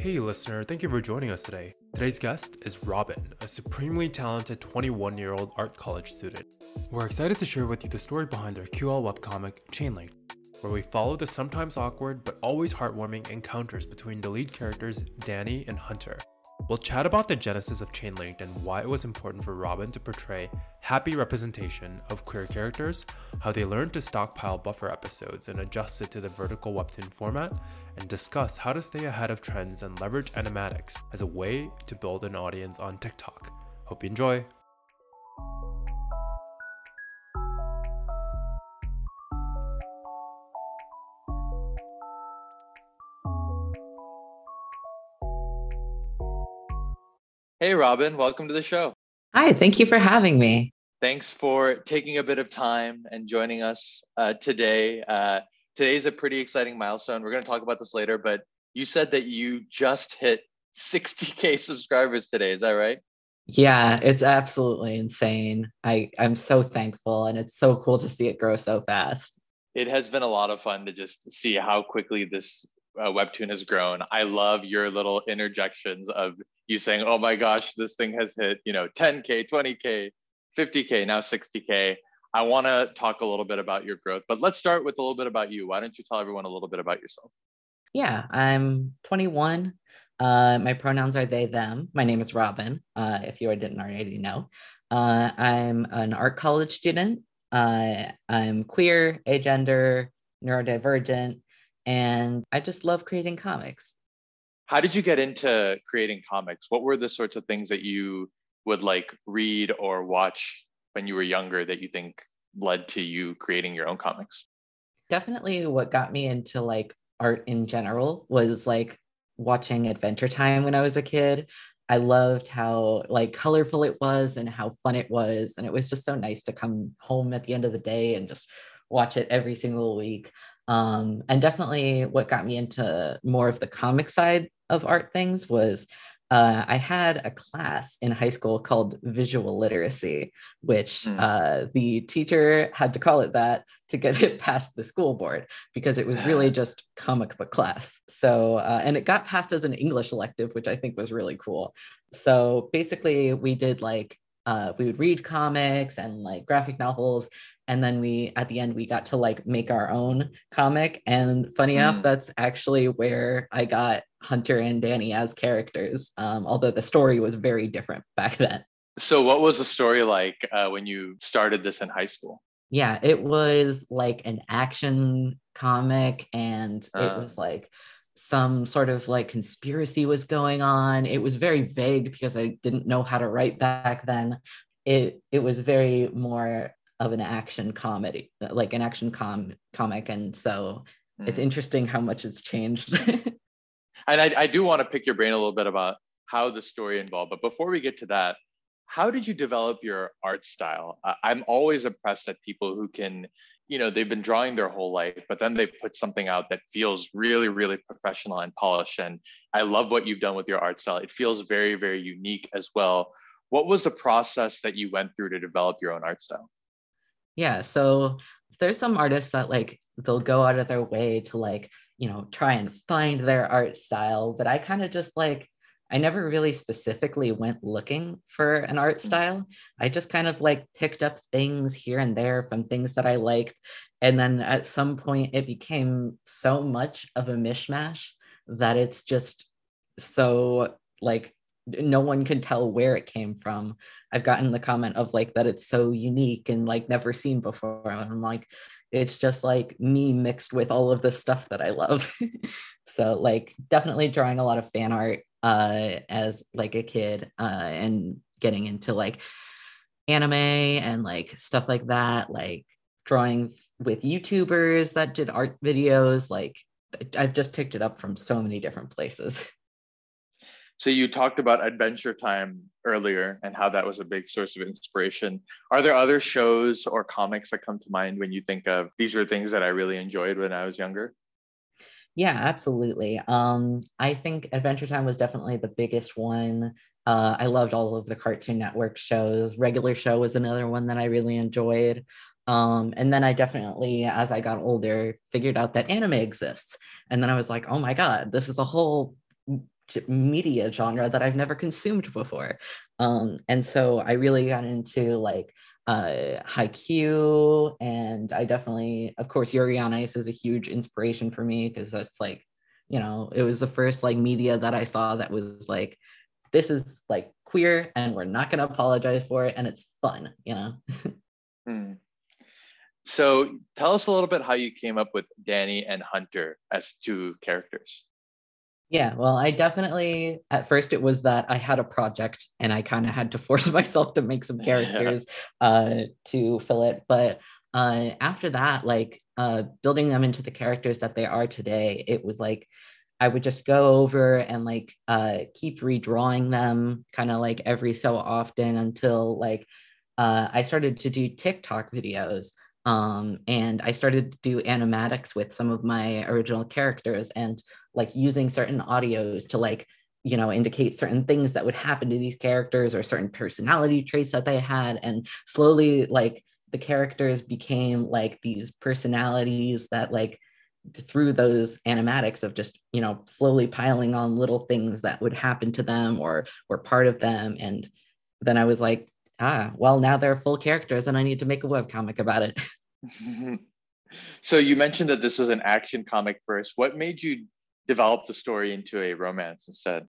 Hey, listener, thank you for joining us today. Today's guest is Robin, a supremely talented 21 year old art college student. We're excited to share with you the story behind their QL webcomic, Chainlink, where we follow the sometimes awkward but always heartwarming encounters between the lead characters, Danny and Hunter. We'll chat about the genesis of Chainlinked and why it was important for Robin to portray happy representation of queer characters, how they learned to stockpile buffer episodes and adjust it to the vertical webtoon format, and discuss how to stay ahead of trends and leverage animatics as a way to build an audience on TikTok. Hope you enjoy! Robin, welcome to the show. Hi, thank you for having me. Thanks for taking a bit of time and joining us uh, today. Uh, today's a pretty exciting milestone. We're going to talk about this later, but you said that you just hit 60K subscribers today. Is that right? Yeah, it's absolutely insane. I, I'm so thankful, and it's so cool to see it grow so fast. It has been a lot of fun to just see how quickly this uh, webtoon has grown. I love your little interjections of you saying, "Oh my gosh, this thing has hit you know 10k, 20k, 50k, now 60k." I want to talk a little bit about your growth, but let's start with a little bit about you. Why don't you tell everyone a little bit about yourself? Yeah, I'm 21. Uh, my pronouns are they, them. My name is Robin, uh, if you didn't already know. Uh, I'm an art college student. Uh, I'm queer, agender, neurodivergent, and I just love creating comics. How did you get into creating comics? What were the sorts of things that you would like read or watch when you were younger that you think led to you creating your own comics? Definitely what got me into like art in general was like watching Adventure Time when I was a kid. I loved how like colorful it was and how fun it was and it was just so nice to come home at the end of the day and just watch it every single week. Um, and definitely what got me into more of the comic side of art things was uh, I had a class in high school called visual literacy, which mm. uh, the teacher had to call it that to get it past the school board because it was really just comic book class. So, uh, and it got passed as an English elective, which I think was really cool. So basically, we did like uh, we would read comics and like graphic novels and then we at the end we got to like make our own comic and funny mm. enough that's actually where i got hunter and danny as characters um, although the story was very different back then so what was the story like uh, when you started this in high school yeah it was like an action comic and uh. it was like some sort of like conspiracy was going on. It was very vague because I didn't know how to write back then. It it was very more of an action comedy, like an action com comic, and so mm. it's interesting how much it's changed. and I, I do want to pick your brain a little bit about how the story involved. But before we get to that, how did you develop your art style? I'm always impressed at people who can you know they've been drawing their whole life but then they put something out that feels really really professional and polished and i love what you've done with your art style it feels very very unique as well what was the process that you went through to develop your own art style yeah so there's some artists that like they'll go out of their way to like you know try and find their art style but i kind of just like I never really specifically went looking for an art mm. style. I just kind of like picked up things here and there from things that I liked. And then at some point, it became so much of a mishmash that it's just so like no one can tell where it came from. I've gotten the comment of like that it's so unique and like never seen before. And I'm like, it's just like me mixed with all of the stuff that I love. so like definitely drawing a lot of fan art uh, as like a kid uh, and getting into like anime and like stuff like that, like drawing with YouTubers that did art videos. Like I've just picked it up from so many different places. So you talked about Adventure Time earlier and how that was a big source of inspiration. Are there other shows or comics that come to mind when you think of these are things that I really enjoyed when I was younger? Yeah, absolutely. Um, I think Adventure Time was definitely the biggest one. Uh, I loved all of the Cartoon Network shows. Regular Show was another one that I really enjoyed. Um, and then I definitely, as I got older, figured out that anime exists. And then I was like, oh my God, this is a whole media genre that I've never consumed before. Um, and so I really got into like uh, Haikyuu, and I definitely, of course, Yuri on Ice is a huge inspiration for me because that's like, you know, it was the first like media that I saw that was like, this is like queer, and we're not going to apologize for it, and it's fun, you know. hmm. So tell us a little bit how you came up with Danny and Hunter as two characters. Yeah, well, I definitely at first it was that I had a project and I kind of had to force myself to make some characters uh, to fill it. But uh, after that, like uh, building them into the characters that they are today, it was like I would just go over and like uh, keep redrawing them kind of like every so often until like uh, I started to do TikTok videos. Um, and I started to do animatics with some of my original characters and like using certain audios to like, you know, indicate certain things that would happen to these characters or certain personality traits that they had. And slowly, like, the characters became like these personalities that, like, through those animatics of just you know slowly piling on little things that would happen to them or were part of them and then i was like ah well now they're full characters and i need to make a web comic about it so you mentioned that this was an action comic first. What made you develop the story into a romance instead?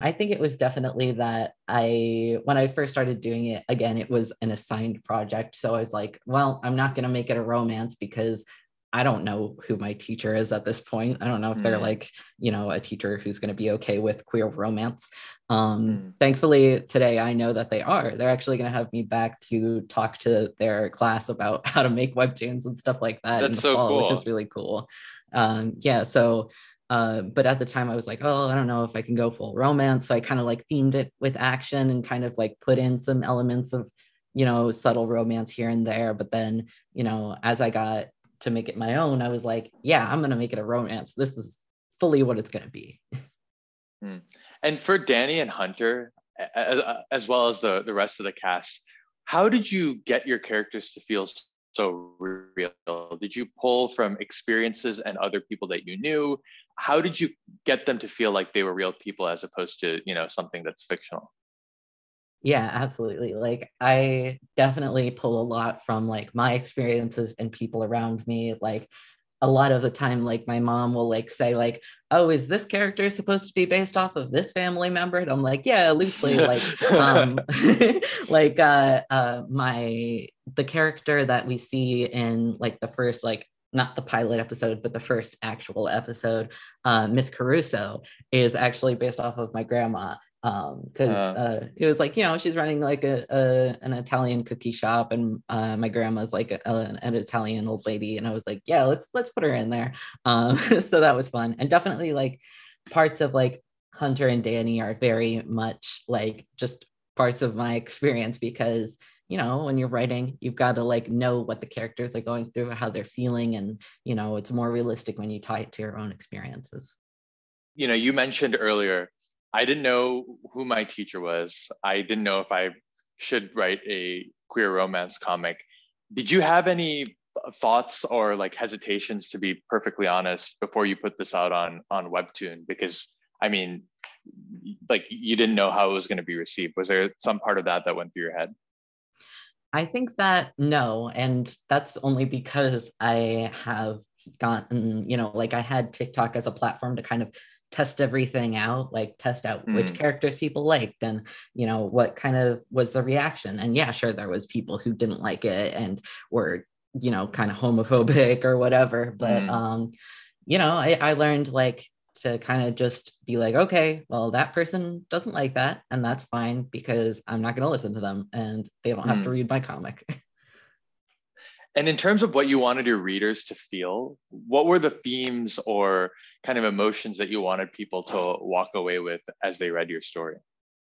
I think it was definitely that I, when I first started doing it, again, it was an assigned project. So I was like, well, I'm not going to make it a romance because I don't know who my teacher is at this point. I don't know if they're mm. like, you know, a teacher who's going to be okay with queer romance. Um, mm. Thankfully, today I know that they are. They're actually going to have me back to talk to their class about how to make webtoons and stuff like that. That's so fall, cool. Which is really cool. Um, yeah. So, uh, but at the time I was like, oh, I don't know if I can go full romance. So I kind of like themed it with action and kind of like put in some elements of, you know, subtle romance here and there. But then, you know, as I got to make it my own, I was like, yeah, I'm going to make it a romance. This is fully what it's going to be. Hmm. And for Danny and Hunter, as, as well as the, the rest of the cast, how did you get your characters to feel so real? Did you pull from experiences and other people that you knew? How did you get them to feel like they were real people as opposed to, you know, something that's fictional? Yeah, absolutely. Like I definitely pull a lot from like my experiences and people around me. Like a lot of the time, like my mom will like say, like, oh, is this character supposed to be based off of this family member? And I'm like, yeah, loosely. like um like uh uh my the character that we see in like the first like not the pilot episode, but the first actual episode, uh, Miss Caruso is actually based off of my grandma um because uh, uh, it was like you know she's running like a, a an italian cookie shop and uh, my grandma's like a, a, an italian old lady and i was like yeah let's let's put her in there. Um so that was fun and definitely like parts of like hunter and danny are very much like just parts of my experience because you know when you're writing you've got to like know what the characters are going through how they're feeling and you know it's more realistic when you tie it to your own experiences. You know you mentioned earlier I didn't know who my teacher was. I didn't know if I should write a queer romance comic. Did you have any thoughts or like hesitations to be perfectly honest before you put this out on on webtoon because i mean like you didn't know how it was going to be received was there some part of that that went through your head i think that no and that's only because i have gotten you know like i had tiktok as a platform to kind of test everything out like test out mm. which characters people liked and you know what kind of was the reaction and yeah sure there was people who didn't like it and were you know kind of homophobic or whatever but mm. um you know I, I learned like to kind of just be like okay well that person doesn't like that and that's fine because i'm not going to listen to them and they don't have mm. to read my comic And in terms of what you wanted your readers to feel, what were the themes or kind of emotions that you wanted people to walk away with as they read your story?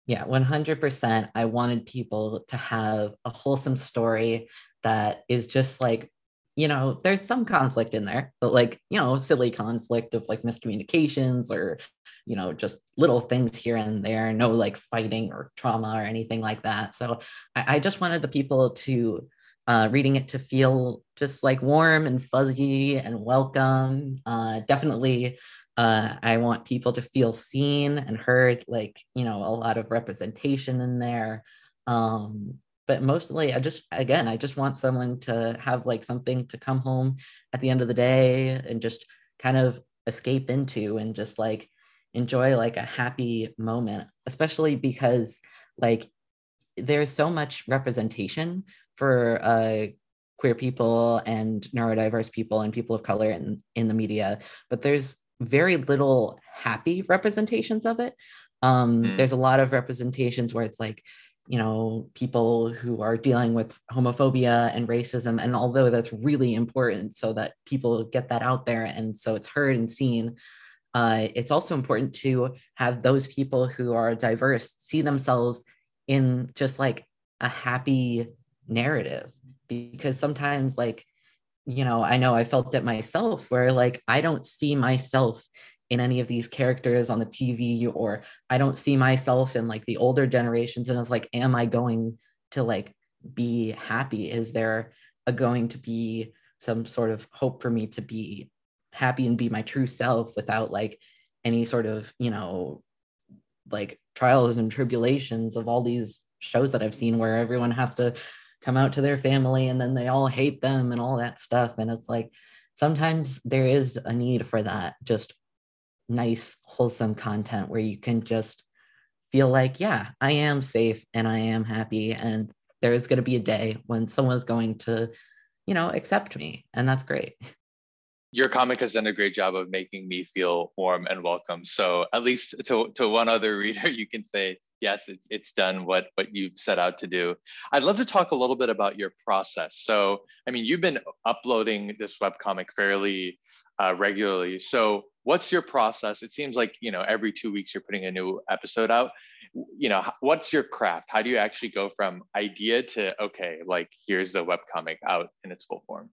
Yeah, 100%. I wanted people to have a wholesome story that is just like, you know, there's some conflict in there, but like, you know, silly conflict of like miscommunications or, you know, just little things here and there, no like fighting or trauma or anything like that. So I, I just wanted the people to uh, reading it to feel just like warm and fuzzy and welcome. Uh, definitely Uh, I want people to feel seen and heard, like, you know, a lot of representation in there. Um, but mostly, I just, again, I just want someone to have like something to come home at the end of the day and just kind of escape into and just like enjoy like a happy moment, especially because like there's so much representation for uh, queer people and neurodiverse people and people of color in, in the media, but there's very little happy representations of it. Um, mm. There's a lot of representations where it's like, you know, people who are dealing with homophobia and racism. And although that's really important so that people get that out there and so it's heard and seen, uh, it's also important to have those people who are diverse see themselves in just like a happy narrative because sometimes like you know i know i felt it myself where like i don't see myself in any of these characters on the tv or i don't see myself in like the older generations. And it's like am i going to like be happy? Is there a going to be some sort of hope for me to be happy and be my true self without like any sort of you know like trials and tribulations of all these shows that I've seen where everyone has to come out to their family and then they all hate them and all that stuff and it's like sometimes there is a need for that just nice wholesome content where you can just feel like yeah I am safe and I am happy and there is going to be a day when someone's going to you know accept me and that's great your comic has done a great job of making me feel warm and welcome. So at least to, to one other reader, you can say, yes, it's, it's done what, what you've set out to do. I'd love to talk a little bit about your process. So, I mean, you've been uploading this web comic fairly uh, regularly. So what's your process? It seems like, you know, every two weeks you're putting a new episode out. You know, what's your craft? How do you actually go from idea to, okay, like here's the web comic out in its full form?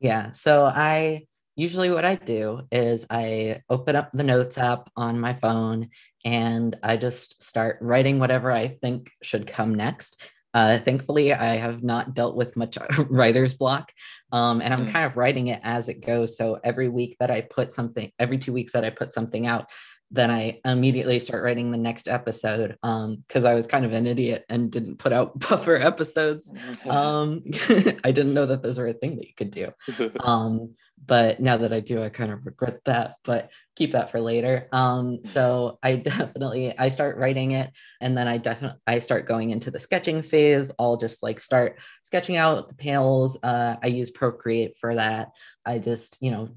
Yeah. So I usually what I do is I open up the notes app on my phone and I just start writing whatever I think should come next. Uh, thankfully, I have not dealt with much writer's block, um, and I'm mm. kind of writing it as it goes. So every week that I put something, every two weeks that I put something out, then I immediately start writing the next episode because um, I was kind of an idiot and didn't put out buffer episodes. Um, I didn't know that those were a thing that you could do. Um, but now that I do, I kind of regret that, but keep that for later. Um, so I definitely I start writing it and then I definitely I start going into the sketching phase. I'll just like start sketching out the panels. Uh, I use Procreate for that. I just, you know,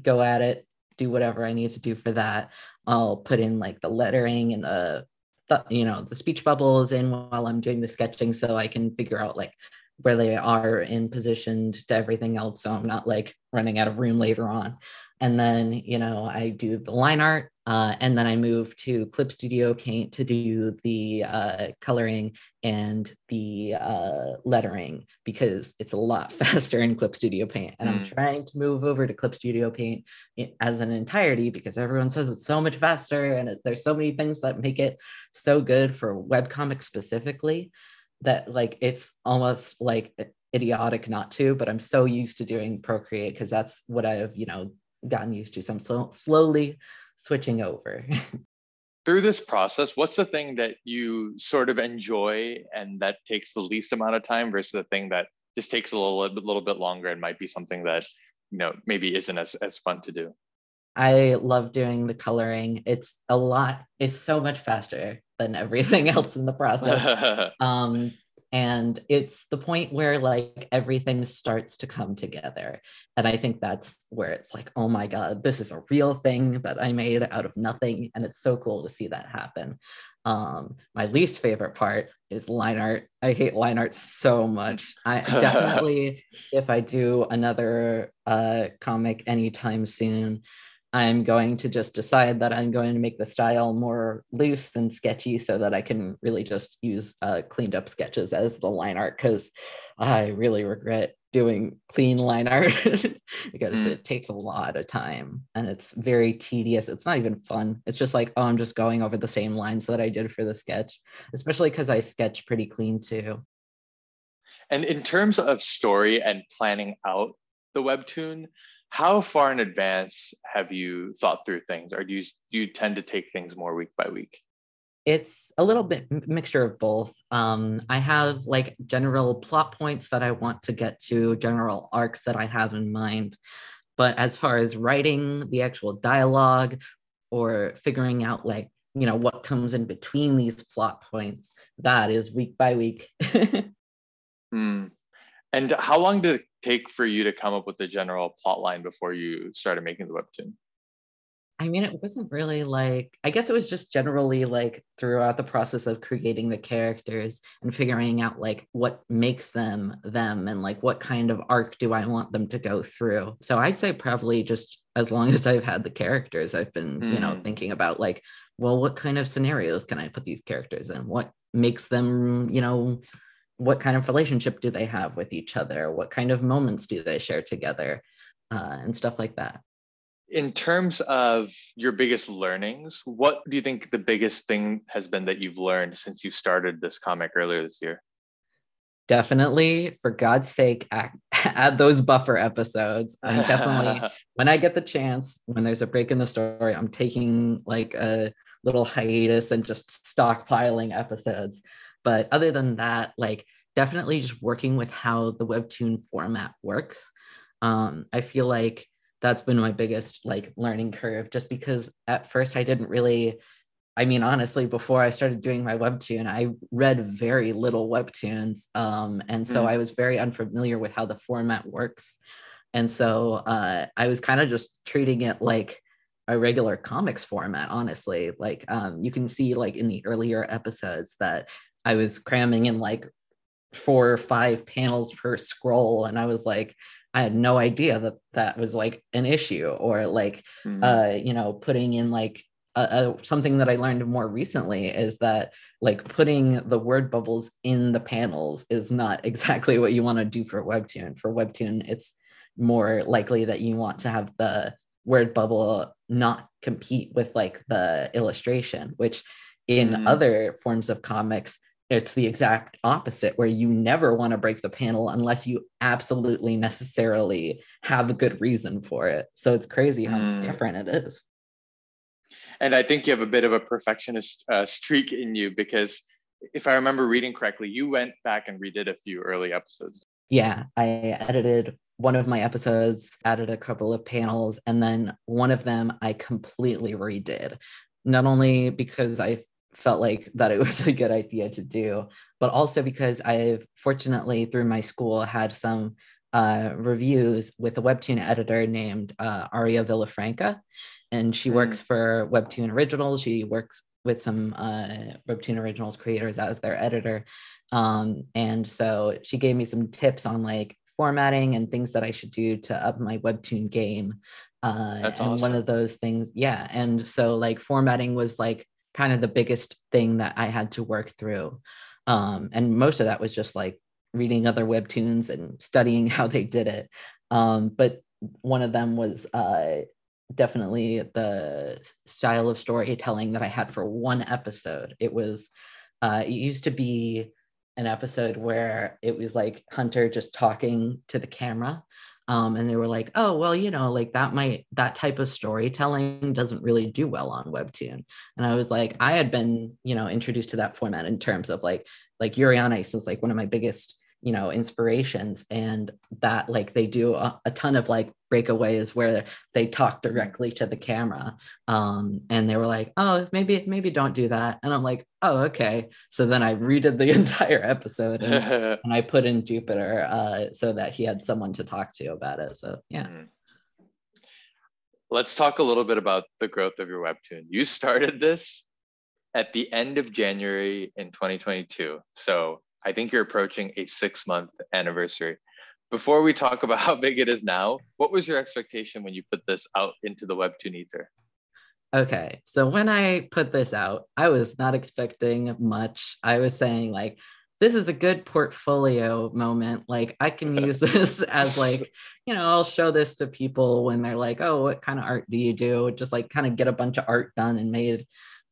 go at it, do whatever I need to do for that. I'll put in like the lettering and the, the you know the speech bubbles in while I'm doing the sketching so I can figure out like where they are in positioned to everything else so i'm not like running out of room later on and then you know i do the line art uh, and then i move to clip studio paint to do the uh, coloring and the uh, lettering because it's a lot faster in clip studio paint and mm. i'm trying to move over to clip studio paint as an entirety because everyone says it's so much faster and it, there's so many things that make it so good for webcomics specifically that like it's almost like idiotic not to, but I'm so used to doing Procreate because that's what I've, you know, gotten used to. So I'm so slowly switching over. Through this process, what's the thing that you sort of enjoy and that takes the least amount of time versus the thing that just takes a little, a little bit longer and might be something that, you know, maybe isn't as, as fun to do? I love doing the coloring. It's a lot, it's so much faster than everything else in the process. um, and it's the point where like everything starts to come together. And I think that's where it's like, oh my God, this is a real thing that I made out of nothing. And it's so cool to see that happen. Um, my least favorite part is line art. I hate line art so much. I definitely, if I do another uh, comic anytime soon, I'm going to just decide that I'm going to make the style more loose and sketchy so that I can really just use uh, cleaned up sketches as the line art because I really regret doing clean line art because mm. it takes a lot of time and it's very tedious. It's not even fun. It's just like, oh, I'm just going over the same lines that I did for the sketch, especially because I sketch pretty clean too. And in terms of story and planning out the webtoon, how far in advance have you thought through things? Or do you do you tend to take things more week by week? It's a little bit mixture of both. Um, i have like general plot points that i want to get to general arcs that i have in mind. But as far as writing the actual dialogue or figuring out like you know what comes in between these plot points that is week by week. Mm. and how long did it take for you to come up with the general plot line before you started making the webtoon? I mean, it wasn't really like, I guess it was just generally like throughout the process of creating the characters and figuring out like what makes them them and like what kind of arc do I want them to go through. So I'd say probably just as long as I've had the characters, I've been, mm. you know, hmm. thinking about like, well, what kind of scenarios can I put these characters in? What makes them, you know, what kind of relationship do they have with each other? What kind of moments do they share together? Uh, and stuff like that. In terms of your biggest learnings what do you think the biggest thing has been that you've learned since you started this comic earlier this year? Definitely for god's sake add, add those buffer episodes. I'm definitely when i get the chance when there's a break in the story i'm taking like a little hiatus and just stockpiling episodes but other than that, like definitely just working with how the webtoon format works. Um, I feel like that's been my biggest like learning curve just because at first I didn't really I mean, honestly, before I started doing my webtoon, I read very little webtoons. Um, and so mm. I was very unfamiliar with how the format works. And so uh, I was kind of just treating it like a regular comics format, honestly. Like um, you can see like in the earlier episodes that I was cramming in like four or five panels per scroll. And I was like, I had no idea that that was like an issue or like, mm-hmm. uh, you know, putting in like something that I learned more recently is that like putting the word bubbles in the panels is not exactly what you want to do for Webtoon. For Webtoon, it's more likely that you want to have the word bubble not compete with like the illustration, which in mm. other forms of comics it's the exact opposite where you never want to break the panel unless you absolutely necessarily have a good reason for it. So it's crazy how mm. different it is. And i think you have a bit of a perfectionist uh, streak in you because if i remember reading correctly you went back and redid a few early episodes. Yeah i edited one of my episodes added a couple of panels and then one of them i completely redid. Not only because i felt like that it was a good idea to do, but also because I've fortunately through my school had some uh, reviews with a webtoon editor named uh, Aria Villafranca, and she mm. works for Webtoon Originals. She works with some uh, Webtoon Originals creators as their editor, um, and so she gave me some tips on like formatting and things that I should do to up my Webtoon game. Uh, That's and awesome. one of those things, yeah. And so like formatting was like kind of the biggest thing that I had to work through. Um, and most of that was just like reading other webtoons and studying how they did it. Um, but one of them was uh, definitely the style of storytelling that I had for one episode. It was, uh, it used to be an episode where it was like Hunter just talking to the camera um, and they were like oh well you know like that might that type of storytelling doesn't really do well on webtoon. And i was like i had been you know introduced to that format in terms of like like yuri on ice is like one of my biggest you know inspirations and that like they do a, a, ton of like breakaways where they talk directly to the camera um and they were like oh maybe maybe don't do that and i'm like oh okay. So then i redid the entire episode and, and i put in jupiter uh so that he had someone to talk to about it so yeah. Mm-hmm. let's talk a little bit about the growth of your webtoon. You started this at the end of january in 2022 so I think you're approaching a six month anniversary. Before we talk about how big it is now, what was your expectation when you put this out into the Webtoon ether? Okay, so when I put this out, I was not expecting much. I was saying, like, this is a good portfolio moment. Like, I can use this as, like, you know, I'll show this to people when they're like, oh, what kind of art do you do? Just like kind of get a bunch of art done and made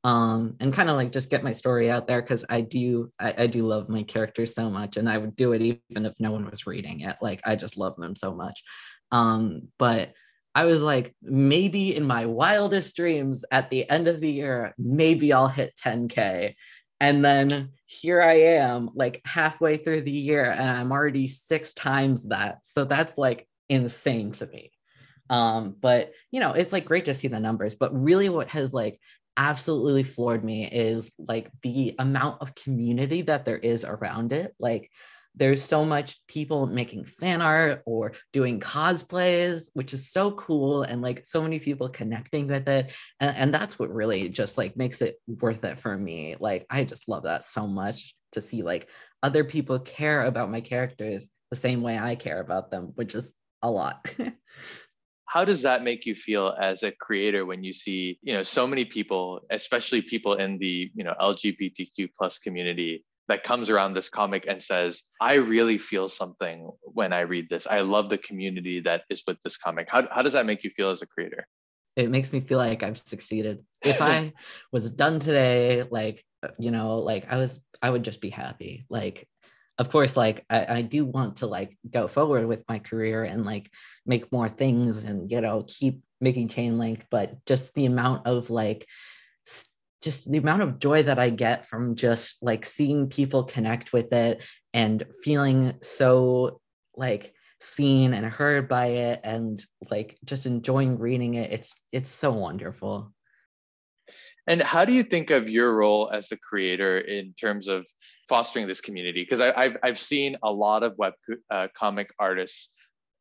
um and kind of like just get my story out there because i do I, I, do love my characters so much and i would do it even if no one was reading it like i just love them so much um but I was like, maybe in my wildest dreams at the end of the year, maybe I'll hit 10K. And then here I am, like halfway through the year, and I'm already six times that. So that's like insane to me. Um, but you know, it's like great to see the numbers. But really, what has like absolutely floored me is like the amount of community that there is around it. Like, there's so much people making fan art or doing cosplays which is so cool and like so many people connecting with it and, and that's what really just like makes it worth it for me like i just love that so much to see like other people care about my characters the same way i care about them which is a lot how does that make you feel as a creator when you see you know so many people especially people in the you know lgbtq plus community that comes around this comic and says, I really feel something when I read this. I love the community that is with this comic. How, how does that make you feel as a creator? It makes me feel like I've succeeded. If I was done today, like, you know, like I was, I would just be happy. Like, of course, like I, I do want to like go forward with my career and like make more things and, you know, keep making chain link, but just the amount of like, just the amount of joy that I get from just like seeing people connect with it and feeling so like seen and heard by it and like just enjoying reading it it's it's so wonderful and how do you think of your role as a creator in terms of fostering this community because i've i've seen a lot of web uh, comic artists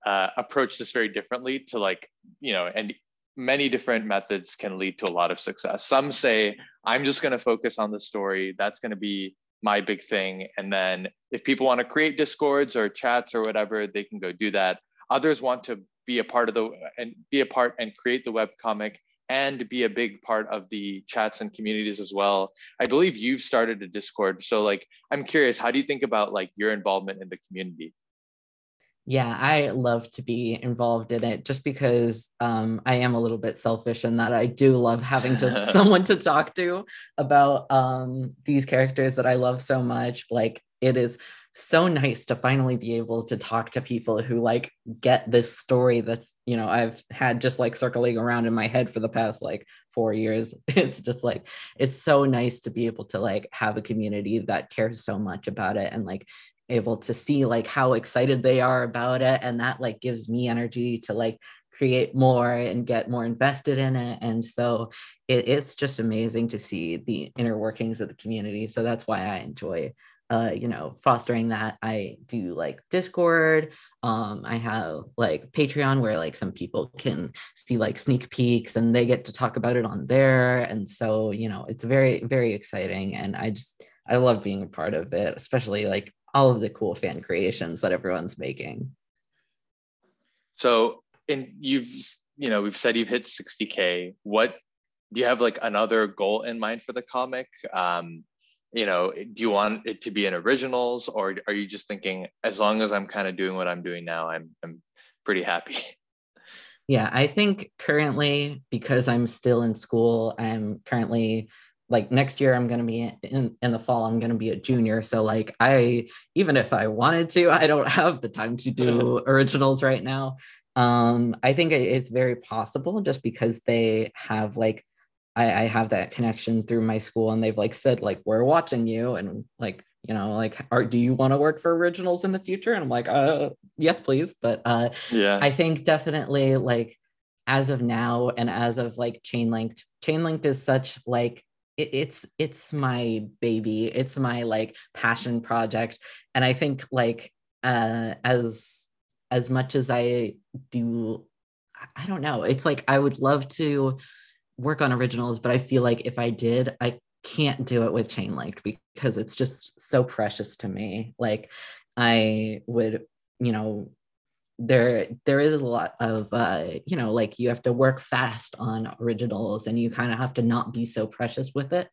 uh, approach this very differently to like you know and many different methods can lead to a lot of success. Some say, I'm just going to focus on the story. That's going to be my big thing. And then if people want to create discords or chats or whatever, they can go do that. Others want to be a part of the and be a part and create the web comic and be a big part of the chats and communities as well. I believe you've started a Discord. So like I'm curious, how do you think about like your involvement in the community? yeah i love to be involved in it just because um, i am a little bit selfish in that i do love having to someone to talk to about um, these characters that i love so much like it is so nice to finally be able to talk to people who like get this story that's you know i've had just like circling around in my head for the past like four years. It's just like it's so nice to be able to like have a community that cares so much about it and like able to see like how excited they are about it. And that like gives me energy to like create more and get more invested in it. And so it, it's just amazing to see the inner workings of the community. So that's why i enjoy uh, you know, fostering that. I do like Discord. Um, I have like Patreon where like some people can see like sneak peeks and they get to talk about it on there. And so, you know, it's very, very exciting. And I just, I love being a part of it, especially like all of the cool fan creations that everyone's making. So, and you've, you know, we've said you've hit 60K. What do you have like another goal in mind for the comic? Um, you know, do you want it to be in originals or are you just thinking as long as I'm kind of doing what I'm doing now, I'm, I'm pretty happy? Yeah, I think currently because I'm still in school, I'm currently like next year i'm going to be in, in the fall i'm going to be a junior so like i even if i wanted to i don't have the time to do originals right now um i think it's very possible just because they have like I, I have that connection through my school and they've like said like we're watching you and like you know like are do you want to work for originals in the future? And i'm like uh yes please. But uh yeah. I think definitely like as of now and as of like Chainlinked chain linked is such like it, it's it's my baby. It's my like passion project. And i think like uh as as much as i do i don't know. It's like i would love to work on originals but i feel like if i did i can't do it with Chainlinked because it's just so precious to me like i would you know there there is a lot of uh you know like you have to work fast on originals and you kind of have to not be so precious with it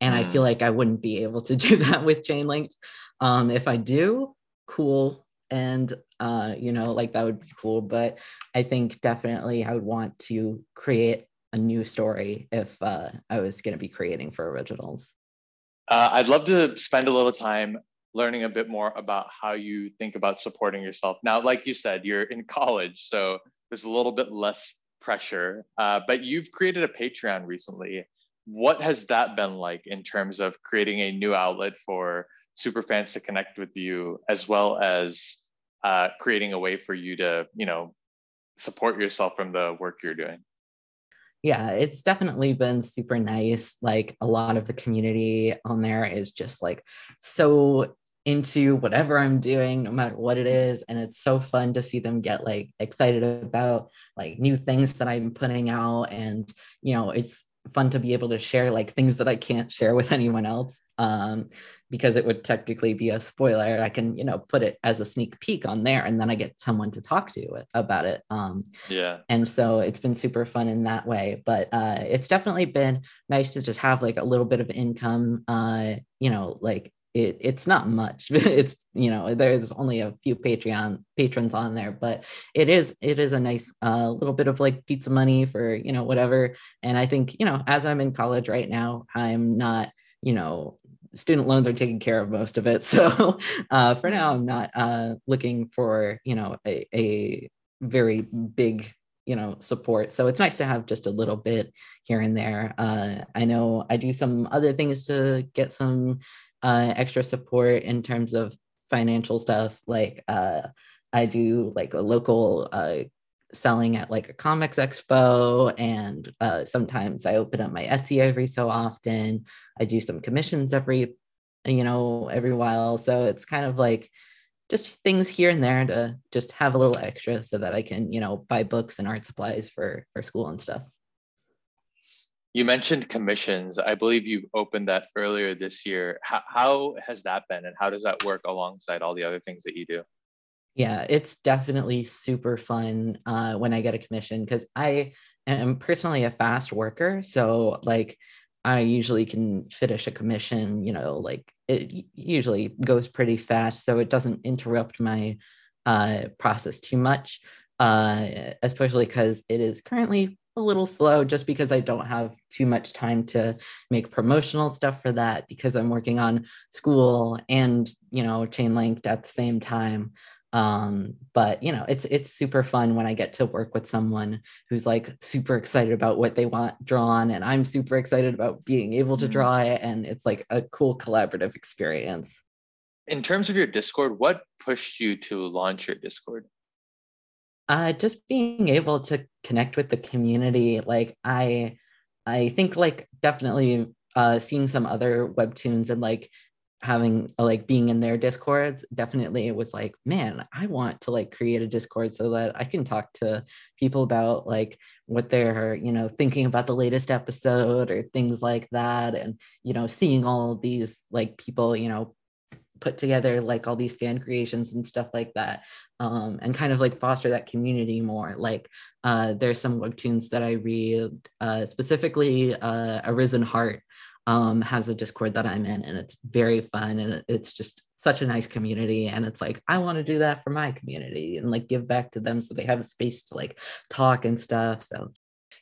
and mm. i feel mm. like i wouldn't be able to do that with Chainlinked um if i do cool and uh you know like that would be cool but i think definitely i would want to create a new story if uh i was going to be creating for originals uh, i'd love to spend a little time learning a bit more about how you think about supporting yourself. Now, like you said, you're in college, so there's a little bit less pressure. Uh, but you've created a Patreon recently. What has that been like in terms of creating a new outlet for super fans to connect with you, as well as uh, creating a way for you to, you know, support yourself from the work you're doing? Yeah, it's definitely been super nice. Like a lot of the community on there is just like so into whatever I'm doing, no matter what it is. And it's so fun to see them get like excited about like new things that I'm putting out. And, you know, it's fun to be able to share like things that I can't share with anyone else. Um, because it would technically be a spoiler. I can, you know, put it as a sneak peek on there and then I get someone to talk to about it. Um, yeah. And so it's been super fun in that way. But uh, it's definitely been nice to just have like a little bit of income, uh, you know, like it, it's not much it's you know there's only a few patreon patrons on there but it is it is a nice uh, little bit of like pizza money for you know whatever and i think you know as i'm in college right now i'm not you know student loans are taking care of most of it. So uh, for now i'm not uh, looking for you know a, a very big you know support. So it's nice to have just a little bit here and there. Uh, i know i do some other things to get some uh, extra support in terms of financial stuff. Like uh, I do like a local uh, selling at like a comics expo, and uh, sometimes I open up my Etsy every so often. I do some commissions every, you know, every while. So it's kind of like just things here and there to just have a little extra so that I can, you know, buy books and art supplies for for school and stuff. You mentioned commissions. I believe you opened that earlier this year. How, how has that been and how does that work alongside all the other things that you do? Yeah, it's definitely super fun uh, when I get a commission because I am personally a fast worker. So, like, I usually can finish a commission, you know, like it usually goes pretty fast. So, it doesn't interrupt my uh, process too much, uh, especially because it is currently a little slow just because I don't have too much time to make promotional stuff for that because I'm working on school and, you know, Chainlinked at the same time. Um, but you know, it's it's super fun when I get to work with someone who's like super excited about what they want drawn, and I'm super excited about being able to mm-hmm. draw it, and it's like a cool collaborative experience. In terms of your Discord, what pushed you to launch your Discord? uh, just being able to connect with the community like i i think like definitely uh, seeing some other webtoons and like having like being in their discords definitely it was like man i want to like create a discord so that i can talk to people about like what they're you know thinking about the latest episode or things like that. And you know seeing all these like people you know put together like all these fan creations and stuff like that um, and kind of like foster that community more. Like uh, there's some webtoons that i read uh, specifically uh, arisen heart um, has a discord that i'm in and it's very fun and it's just such a nice community and it's like i want to do that for my community and like give back to them so they have a space to like talk and stuff so.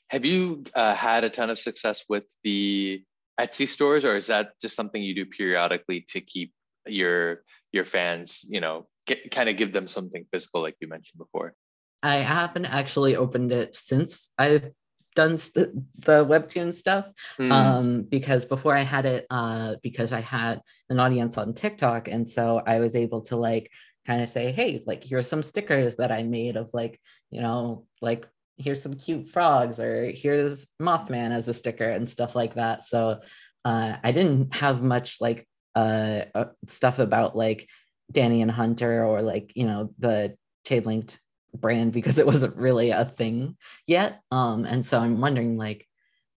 Have you uh, had a ton of success with the etsy stores or is that just something you do periodically to keep your your fans you know get, kind of give them something physical like you mentioned before? I haven't actually opened it since i've done st- the webtoon stuff mm. um, because before i had it uh, because i had an audience on tiktok and so i was able to like kind of say hey like here's some stickers that i made of like you know like here's some cute frogs or here's mothman as a sticker and stuff like that so uh, i didn't have much like uh, uh, stuff about like Danny and Hunter or like you know the Chainlinked brand because it wasn't really a thing yet. Um, and so I'm wondering like,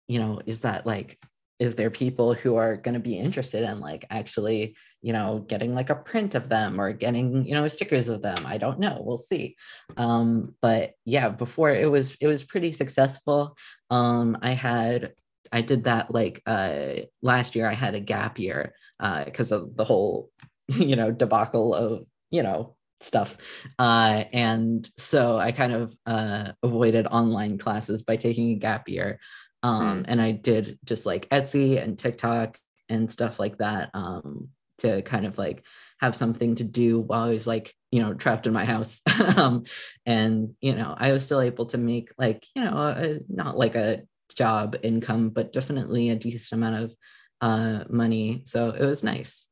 you know, is that like is there people who are going to be interested in like actually you know getting like a print of them or getting you know stickers of them i don't know we'll see um but yeah before it was it was pretty successful um i had I did that like uh, last year. I had a gap year because uh, of the whole, you know, debacle of you know stuff, uh, and so I kind of uh, avoided online classes by taking a gap year, um, mm. and I did just like Etsy and TikTok and stuff like that. Um, to kind of like have something to do while I was like, you know, trapped in my house. um, and, you know, I was still able to make like, you know, a, not like a job income, but definitely a decent amount of uh, money. So it was nice.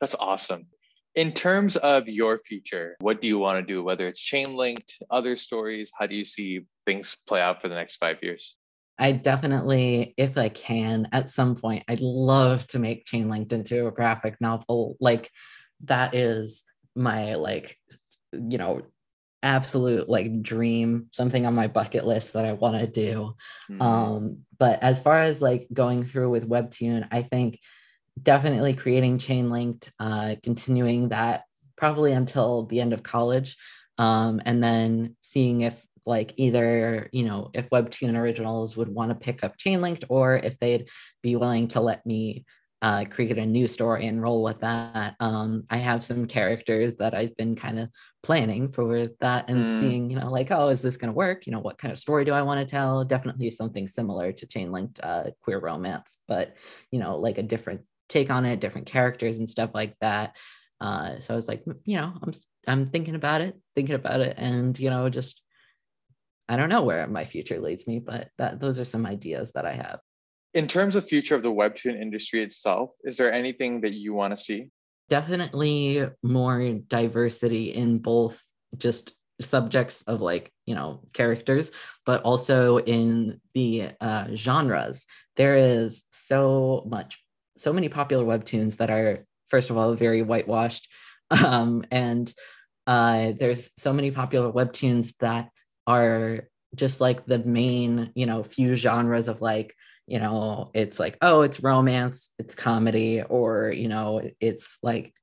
That's awesome. In terms of your future, what do you want to do? Whether it's Chainlinked, other stories, how do you see things play out for the next five years? I definitely, if I can, at some point, I'd love to make Chainlinked into a graphic novel. Like that is my like, you know, absolute like dream, something on my bucket list that I want to do. Mm-hmm. Um, but as far as like going through with Webtoon, I think definitely creating Chainlinked, uh, continuing that probably until the end of college. Um, and then seeing if like either you know if webtoon originals would want to pick up Chainlinked or if they'd be willing to let me uh, create a new story and roll with that. Um, I have some characters that I've been kind of planning for that and mm. seeing, you know, like, oh, is this going to work? You know, what kind of story do I want to tell? Definitely something similar to Chainlinked uh, queer romance, but, you know, like a different take on it, different characters and stuff like that. Uh, so I was like, you know, I'm I'm thinking about it, thinking about it, and you know, just I don't know where my future leads me, but that those are some ideas that I have. In terms of future of the webtoon industry itself is there anything that you want to see? Definitely more diversity in both just subjects of like you know characters but also in the uh, genres. There is so much so many popular webtoons that are first of all very whitewashed. Um, and uh, there's so many popular webtoons that are just like the main you know few genres of like you know it's like oh it's romance it's comedy or you know it's like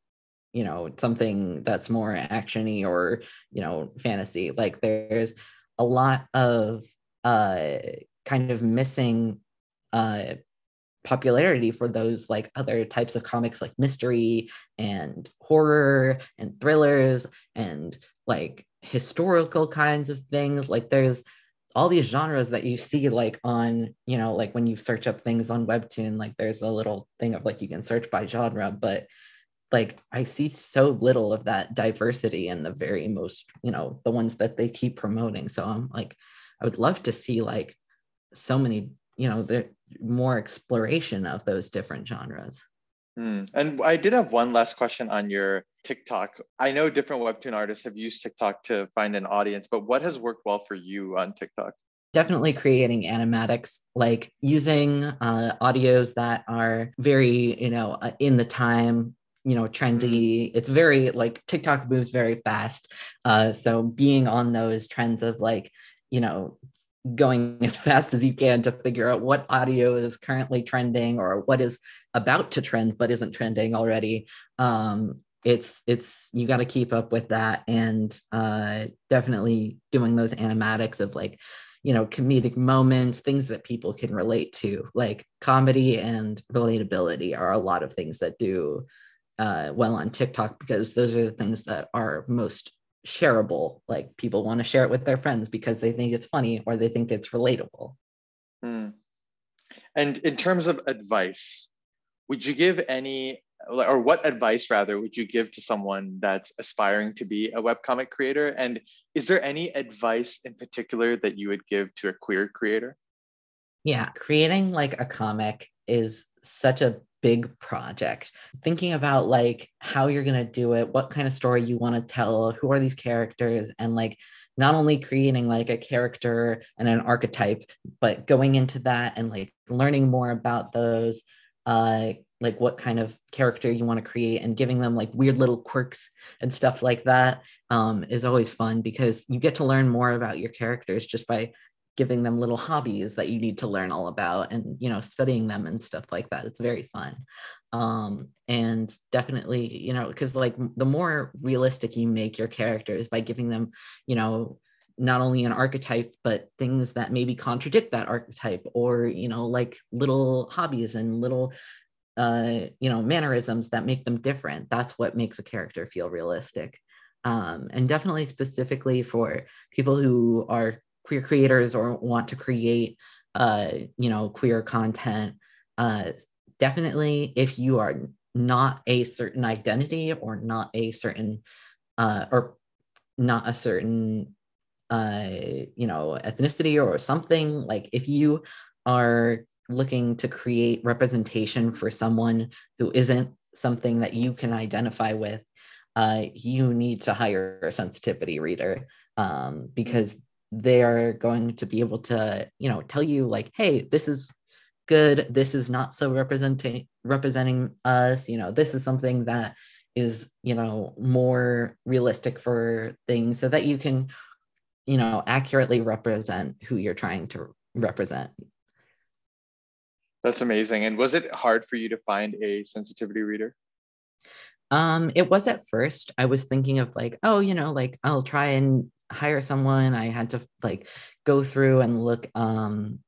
you know something that's more actiony or you know fantasy. Like there's a lot of uh kind of missing uh popularity for those like other types of comics like mystery and horror and thrillers and like historical kinds of things. Like there's all these genres that you see like on you know like when you search up things on webtoon like there's a little thing of like you can search by genre but like i see so little of that diversity in the very most you know the ones that they keep promoting. So i'm like i would love to see like so many you know the more exploration of those different genres Hmm. And I did have one last question on your TikTok. I know different Webtoon artists have used TikTok to find an audience, but what has worked well for you on TikTok? Definitely creating animatics, like using uh, audios that are very, you know, uh, in the time, you know, trendy. Mm-hmm. It's very like TikTok moves very fast. Uh, so being on those trends of like, you know, going as fast as you can to figure out what audio is currently trending or what is about to trend but isn't trending already. Um, it's it's you got to keep up with that and uh, definitely doing those animatics of like you know comedic moments things that people can relate to. Like comedy and relatability are a lot of things that do uh, well on tiktok because those are the things that are most shareable like people want to share it with their friends because they think it's funny or they think it's relatable. Hmm. and in terms of advice would you give any or what advice rather would you give to someone that's aspiring to be a webcomic creator? And is there any advice in particular that you would give to a queer creator? Yeah creating like a comic is such a big project. Thinking about like how you're going to do it what kind of story you want to tell who are these characters and like not only creating like a character and an archetype but going into that and like learning more about those uh like what kind of character you want to create and giving them like weird little quirks and stuff like that um, is always fun because you get to learn more about your characters just by giving them little hobbies that you need to learn all about and you know studying them and stuff like that. It's very fun. Um and definitely you know because like the more realistic you make your characters by giving them you know not only an archetype but things that maybe contradict that archetype or you know like little hobbies and little uh you know mannerisms that make them different that's what makes a character feel realistic. Um and definitely specifically for people who are queer creators or want to create uh you know queer content uh definitely if you are not a certain identity or not a certain uh, or not a certain uh, you know ethnicity or something like if you are looking to create representation for someone who isn't something that you can identify with uh, you need to hire a sensitivity reader um, because they are going to be able to you know tell you like hey this is good. This is not so representing representing us. You know this is something that is you know more realistic for things so that you can you know accurately represent who you're trying to represent. That's amazing. And was it hard for you to find a sensitivity reader? Um it was at first. I was thinking of like oh you know like i'll try and hire someone i had to like go through and look um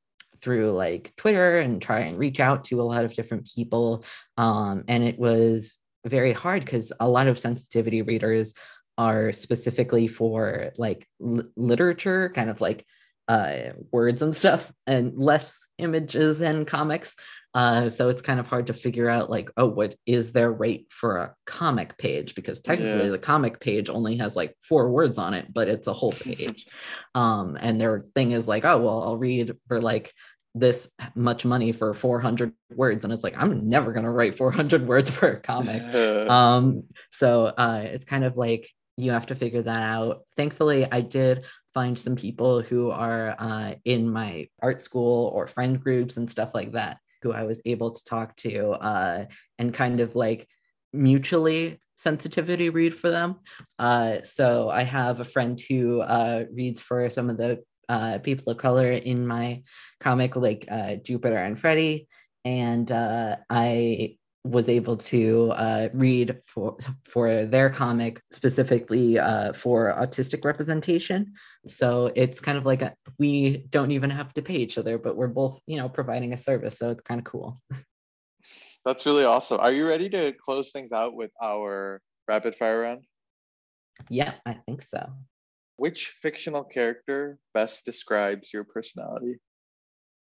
through like Twitter and try and reach out to a lot of different people. Um, and it was very hard because a lot of sensitivity readers are specifically for like l- literature, kind of like uh, words and stuff, and less images and comics. Uh, so it's kind of hard to figure out like, oh, what is their rate for a comic page? Because technically, yeah. the comic page only has like four words on it, but it's a whole page. um, and their thing is like, oh, well, I'll read for like this much money for 400 words and it's like i'm never going to write 400 words for a comic um so uh it's kind of like you have to figure that out thankfully i did find some people who are uh, in my art school or friend groups and stuff like that who i was able to talk to uh and kind of like mutually sensitivity read for them. Uh so i have a friend who uh reads for some of the uh, people of color in my comic, like uh, Jupiter and Freddie, and uh, I was able to uh, read for for their comic specifically uh, for autistic representation. So it's kind of like a, we don't even have to pay each other, but we're both you know providing a service. So it's kind of cool. That's really awesome. Are you ready to close things out with our rapid fire round? Yeah, I think so. Which fictional character best describes your personality?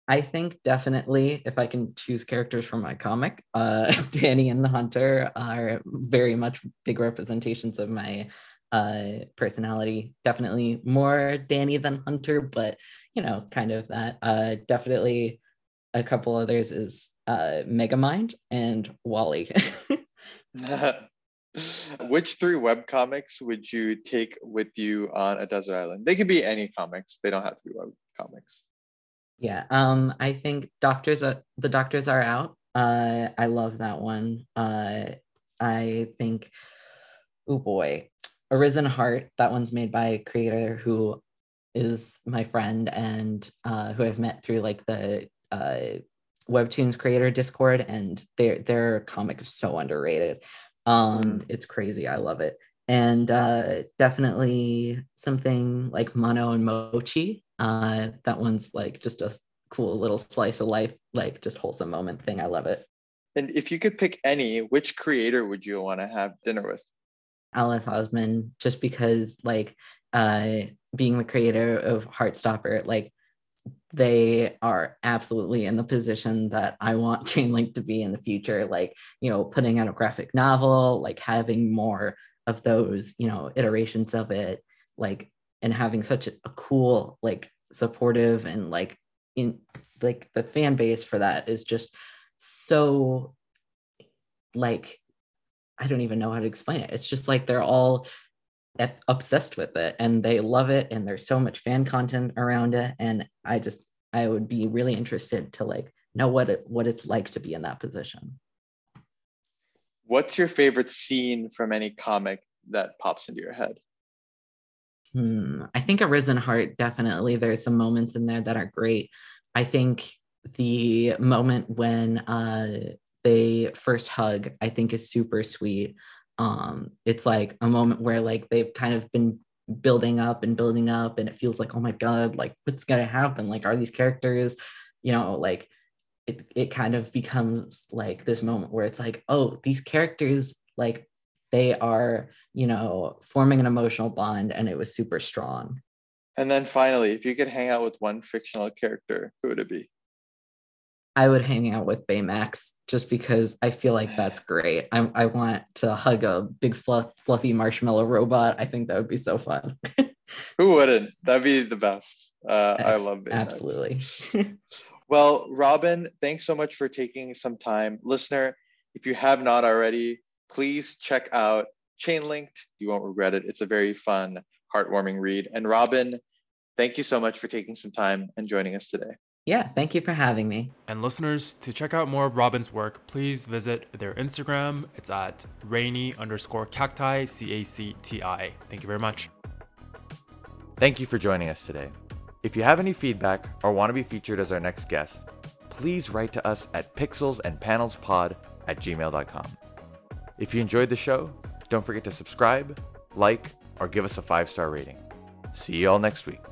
I think definitely if I can choose characters from my comic, uh, Danny and the Hunter are very much big representations of my uh, personality. Definitely more Danny than Hunter, but you know, kind of that. Uh, definitely a couple others is uh, Megamind and Wally. Which three web comics would you take with you on a desert island? They could be any comics. They don't have to be web comics. Yeah, um, I think doctors are the doctors are out. Uh, I love that one. Uh, I think, oh boy, Arisen Heart. That one's made by a creator who is my friend and uh, who I've met through like the uh, webtoons creator discord and their their comic is so underrated um mm. it's crazy i love it and uh definitely something like mono and mochi uh that one's like just a cool little slice of life like just wholesome moment thing i love it and if you could pick any which creator would you want to have dinner with alice oseman just because like uh being the creator of heartstopper like they are absolutely in the position that I want Chainlink to be in the future. Like, you know, putting out a graphic novel, like having more of those, you know, iterations of it, like, and having such a, cool, like, supportive and like in like the fan base for that is just so like I don't even know how to explain it. It's just like they're all obsessed with it and they love it and there's so much fan content around it and i just i would be really interested to like know what it what it's like to be in that position what's your favorite scene from any comic that pops into your head? Hmm. i think A Risen heart definitely. There's some moments in there that are great. I think the moment when uh they first hug i think is super sweet. Um it's like a moment where like they've kind of been building up and building up and it feels like oh my god like what's gonna happen? Like are these characters you know like it, it kind of becomes like this moment where it's like oh these characters like they are you know forming an emotional bond and it was super strong and then finally if you could hang out with one fictional character who would it be I would hang out with Baymax just because I feel like that's great. I, I want to hug a big fluff, fluffy marshmallow robot. I think that would be so fun. Who wouldn't? That'd be the best. Uh, I love Baymax. Absolutely. well, Robin, thanks so much for taking some time. Listener, if you have not already, please check out Chainlinked. You won't regret it. It's a very fun, heartwarming read. And Robin, thank you so much for taking some time and joining us today. Yeah, thank you for having me. And listeners, to check out more of Robin's work, please visit their Instagram. It's at rainy underscore cacti, C A C T I. Thank you very much. Thank you for joining us today. If you have any feedback or want to be featured as our next guest, please write to us at pixelsandpanelspod at gmail.com. If you enjoyed the show, don't forget to subscribe, like, or give us a five star rating. See you all next week.